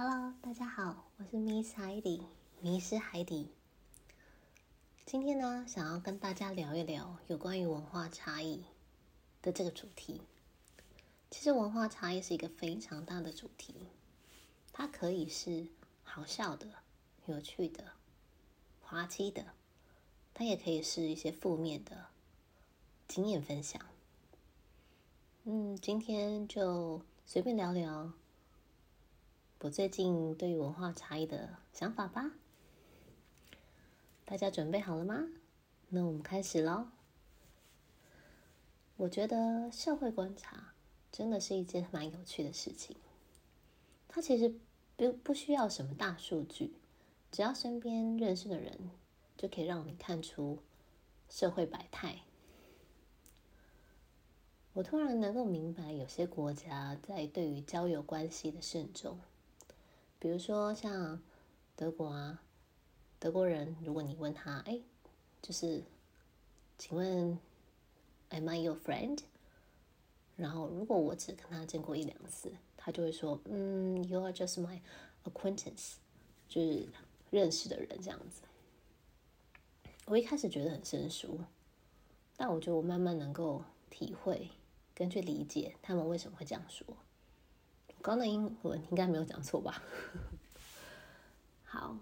Hello，大家好，我是 Miss 海底，迷失海底。今天呢，想要跟大家聊一聊有关于文化差异的这个主题。其实文化差异是一个非常大的主题，它可以是好笑的、有趣的、滑稽的，它也可以是一些负面的经验分享。嗯，今天就随便聊聊我最近对于文化差异的想法吧。大家准备好了吗？那我们开始喽。我觉得社会观察真的是一件蛮有趣的事情。它其实不不需要什么大数据，只要身边认识的人，就可以让你看出社会百态。我突然能够明白，有些国家在对于交友关系的慎重。比如说像德国啊，德国人，如果你问他，哎，就是，请问，Am I your friend？然后如果我只跟他见过一两次，他就会说，嗯，You are just my acquaintance，就是认识的人这样子。我一开始觉得很生疏，但我觉得我慢慢能够体会跟去理解他们为什么会这样说。刚的英文应该没有讲错吧？好，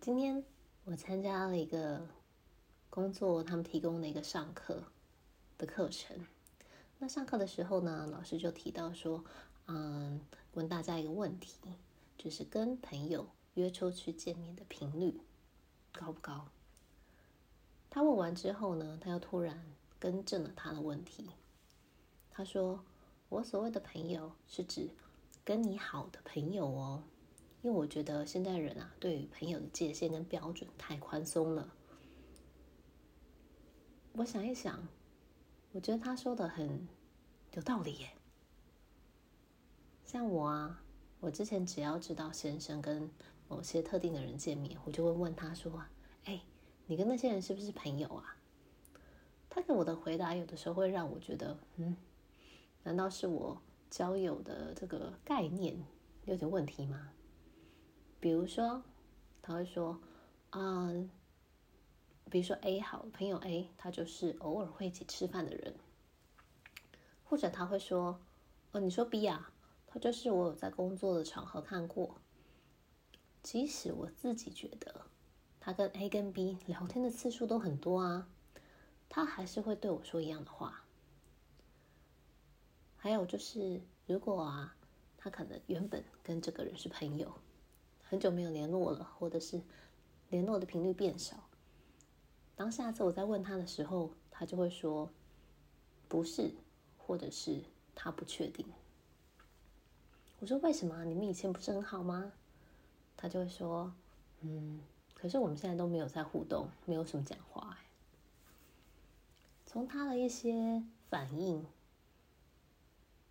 今天我参加了一个工作，他们提供的一个上课的课程。那上课的时候呢，老师就提到说，嗯，问大家一个问题，就是跟朋友约出去见面的频率高不高？他问完之后呢，他又突然更正了他的问题，他说。我所谓的朋友是指跟你好的朋友哦，因为我觉得现在人啊，对于朋友的界限跟标准太宽松了。我想一想，我觉得他说的很有道理耶。像我啊，我之前只要知道先生跟某些特定的人见面，我就会问他说：“哎，你跟那些人是不是朋友啊？”他给我的回答有的时候会让我觉得，嗯。难道是我交友的这个概念有点问题吗？比如说，他会说，啊、比如说 A 好朋友 A，他就是偶尔会一起吃饭的人，或者他会说，哦，你说 B 啊，他就是我有在工作的场合看过，即使我自己觉得他跟 A 跟 B 聊天的次数都很多啊，他还是会对我说一样的话。还有就是，如果啊，他可能原本跟这个人是朋友，很久没有联络了，或者是联络的频率变少，当下次我再问他的时候，他就会说不是，或者是他不确定。我说为什么？你们以前不是很好吗？他就会说，嗯，可是我们现在都没有在互动，没有什么讲话。从他的一些反应。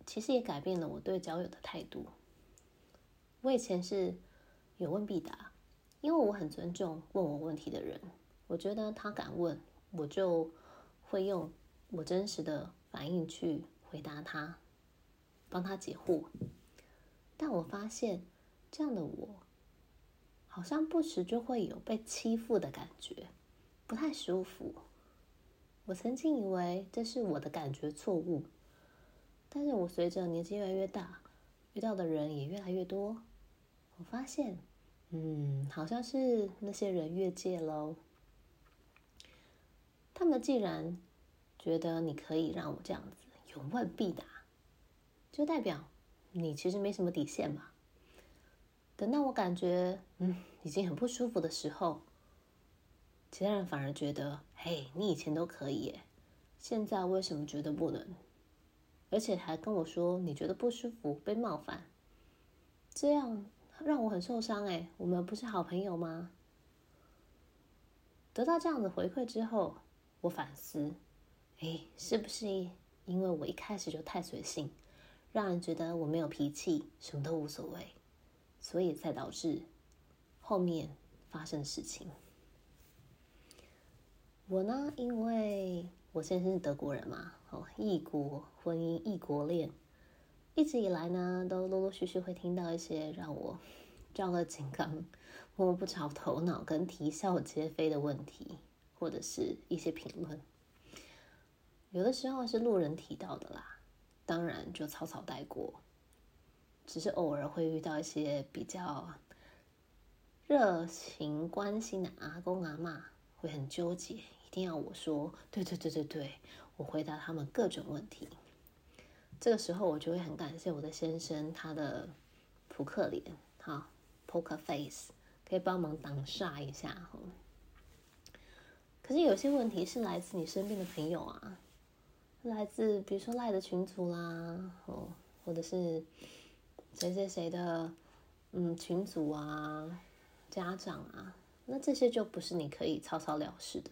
其实也改变了我对交友的态度。我以前是有问必答，因为我很尊重问我问题的人。我觉得他敢问，我就会用我真实的反应去回答他，帮他解惑。但我发现这样的我，好像不时就会有被欺负的感觉，不太舒服。我曾经以为这是我的感觉错误。但是我随着年纪越来越大，遇到的人也越来越多，我发现，嗯，好像是那些人越界喽。他们既然觉得你可以让我这样子有问必答，就代表你其实没什么底线嘛。等到我感觉嗯已经很不舒服的时候，其他人反而觉得，嘿，你以前都可以耶，现在为什么觉得不能？而且还跟我说你觉得不舒服、被冒犯，这样让我很受伤。哎，我们不是好朋友吗？得到这样的回馈之后，我反思，哎，是不是因为我一开始就太随性，让人觉得我没有脾气，什么都无所谓，所以才导致后面发生的事情。我呢，因为。我先生是德国人嘛，哦，异国婚姻、异国恋，一直以来呢，都陆陆续续会听到一些让我撞了金刚、摸不着头脑跟啼笑皆非的问题，或者是一些评论。有的时候是路人提到的啦，当然就草草带过。只是偶尔会遇到一些比较热情关心的阿公阿妈，会很纠结，一定要我说对对对对对，我回答他们各种问题。这个时候我就会很感谢我的先生，他的扑克脸，哈，Poker Face，可以帮忙挡煞一下。可是有些问题是来自你身边的朋友啊，来自比如说赖的群组啦，哦，或者是。谁谁谁的，嗯，群组啊，家长啊，那这些就不是你可以草草了事的。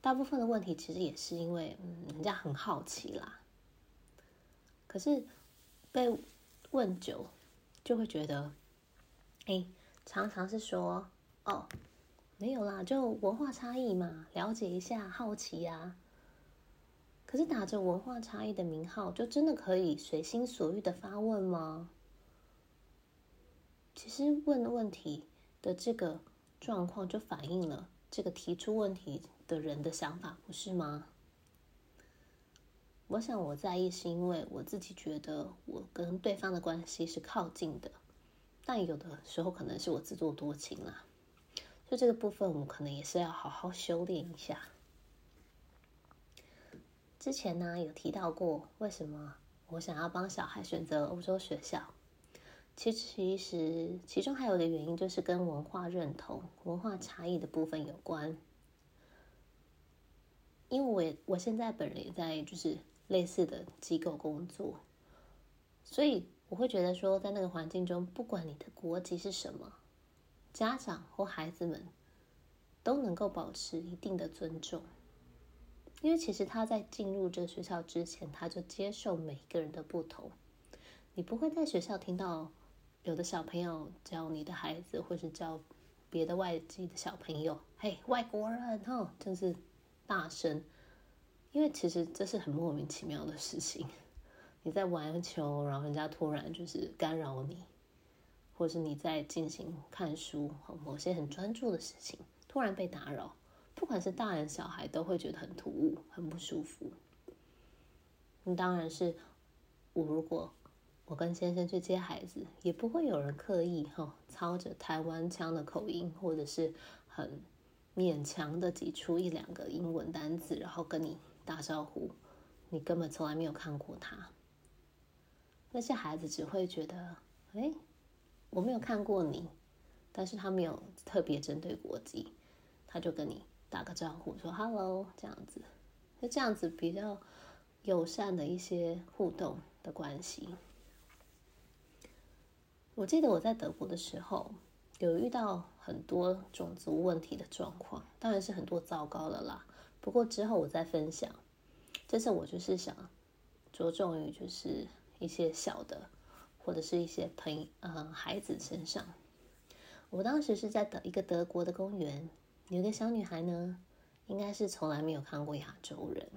大部分的问题其实也是因为，嗯，人家很好奇啦。可是被问久，就会觉得，哎，常常是说，哦，没有啦，就文化差异嘛，了解一下，好奇呀。可是打着文化差异的名号，就真的可以随心所欲的发问吗？其实问的问题的这个状况，就反映了这个提出问题的人的想法，不是吗？我想我在意，是因为我自己觉得我跟对方的关系是靠近的，但有的时候可能是我自作多情啦。就这个部分，我可能也是要好好修炼一下。之前呢，有提到过，为什么我想要帮小孩选择欧洲学校？其实，其实其中还有一个原因，就是跟文化认同、文化差异的部分有关。因为我我现在本人也在就是类似的机构工作，所以我会觉得说，在那个环境中，不管你的国籍是什么，家长或孩子们都能够保持一定的尊重。因为其实他在进入这个学校之前，他就接受每一个人的不同。你不会在学校听到有的小朋友叫你的孩子，或是叫别的外籍的小朋友“嘿，外国人”哦，真是大声。因为其实这是很莫名其妙的事情。你在玩球，然后人家突然就是干扰你，或是你在进行看书和某些很专注的事情，突然被打扰。不管是大人小孩，都会觉得很突兀，很不舒服。那当然是我，如果我跟先生去接孩子，也不会有人刻意哈操着台湾腔的口音，或者是很勉强的挤出一两个英文单词，然后跟你打招呼。你根本从来没有看过他。那些孩子只会觉得，哎，我没有看过你，但是他没有特别针对国籍，他就跟你。打个招呼，说 “hello” 这样子，就这样子比较友善的一些互动的关系。我记得我在德国的时候，有遇到很多种族问题的状况，当然是很多糟糕的啦。不过之后我再分享。这次我就是想着重于就是一些小的，或者是一些朋呃孩子身上。我当时是在德一个德国的公园。有个小女孩呢，应该是从来没有看过亚洲人，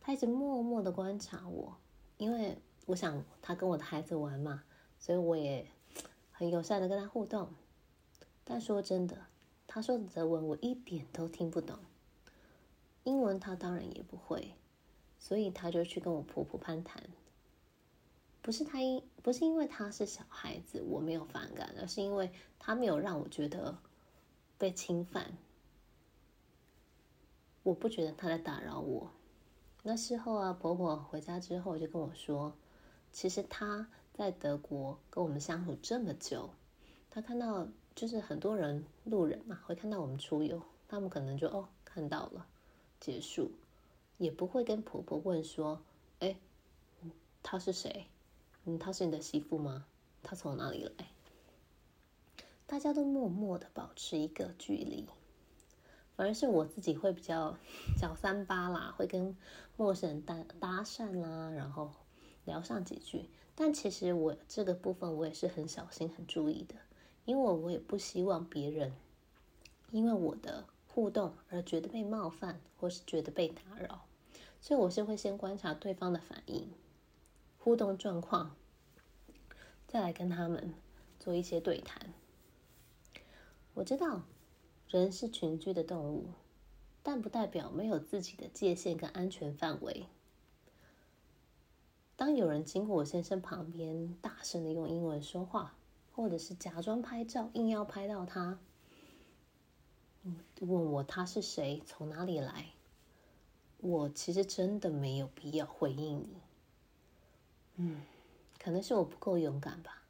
她一直默默的观察我，因为我想她跟我的孩子玩嘛，所以我也很友善的跟他互动。但说真的，他说的德文我一点都听不懂，英文他当然也不会，所以他就去跟我婆婆攀谈。不是他因不是因为他是小孩子我没有反感，而是因为他没有让我觉得被侵犯。我不觉得他在打扰我。那事后啊，婆婆回家之后就跟我说，其实她在德国跟我们相处这么久，她看到就是很多人路人嘛，会看到我们出游，他们可能就哦看到了，结束，也不会跟婆婆问说，哎，她是谁？嗯，她是你的媳妇吗？她从哪里来？大家都默默的保持一个距离。反而是我自己会比较小三八啦，会跟陌生人搭搭讪啦，然后聊上几句。但其实我这个部分我也是很小心、很注意的，因为我也不希望别人因为我的互动而觉得被冒犯，或是觉得被打扰。所以我是会先观察对方的反应，互动状况，再来跟他们做一些对谈。我知道人是群居的动物，但不代表没有自己的界限跟安全范围。当有人经过我先生旁边，大声的用英文说话，或者是假装拍照，硬要拍到他，问我他是谁，从哪里来，我其实真的没有必要回应你。嗯，可能是我不够勇敢吧，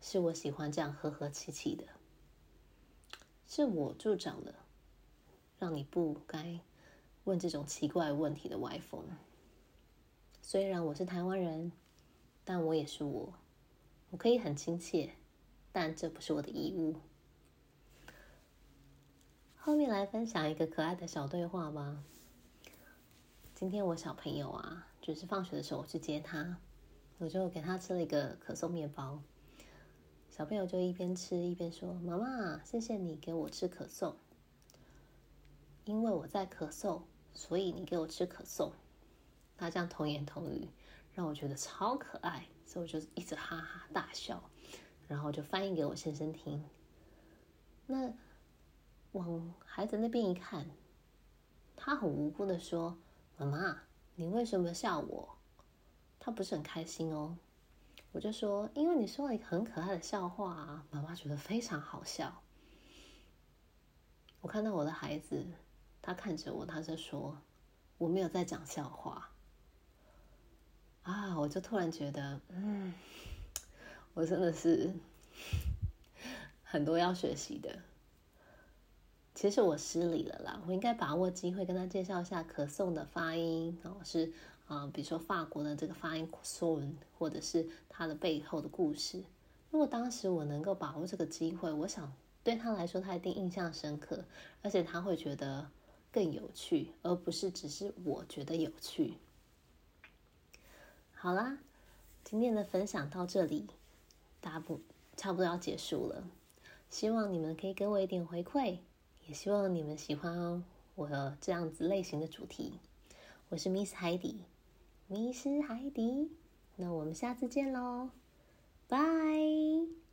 是我喜欢这样和和气气的，是我助长了让你不该问这种奇怪问题的歪风。虽然我是台湾人，但我也是我。我可以很亲切，但这不是我的义务。后面来分享一个可爱的小对话吧。今天我小朋友啊，就是放学的时候我去接他，我就给他吃了一个可颂面包。小朋友就一边吃一边说：“妈妈，谢谢你给我吃可颂，因为我在咳嗽，所以你给我吃可颂。”他这样童言童语，让我觉得超可爱，所以我就一直哈哈大笑，然后就翻译给我先生听。那往孩子那边一看，他很无辜的说：“妈妈，你为什么笑我？”他不是很开心哦。我就说：“因为你说了一个很可爱的笑话啊，妈妈觉得非常好笑。”我看到我的孩子，他看着我，他就说：“我没有在讲笑话。”啊！我就突然觉得，嗯，我真的是很多要学习的。其实我失礼了啦，我应该把握机会跟他介绍一下可颂的发音哦，是啊、呃，比如说法国的这个发音 croissant，或者是它的背后的故事。如果当时我能够把握这个机会，我想对他来说，他一定印象深刻，而且他会觉得更有趣，而不是只是我觉得有趣。好啦，今天的分享到这里，大不差不多要结束了。希望你们可以给我一点回馈，也希望你们喜欢我这样子类型的主题。我是 Miss 海底，Miss 海底，那我们下次见喽，拜。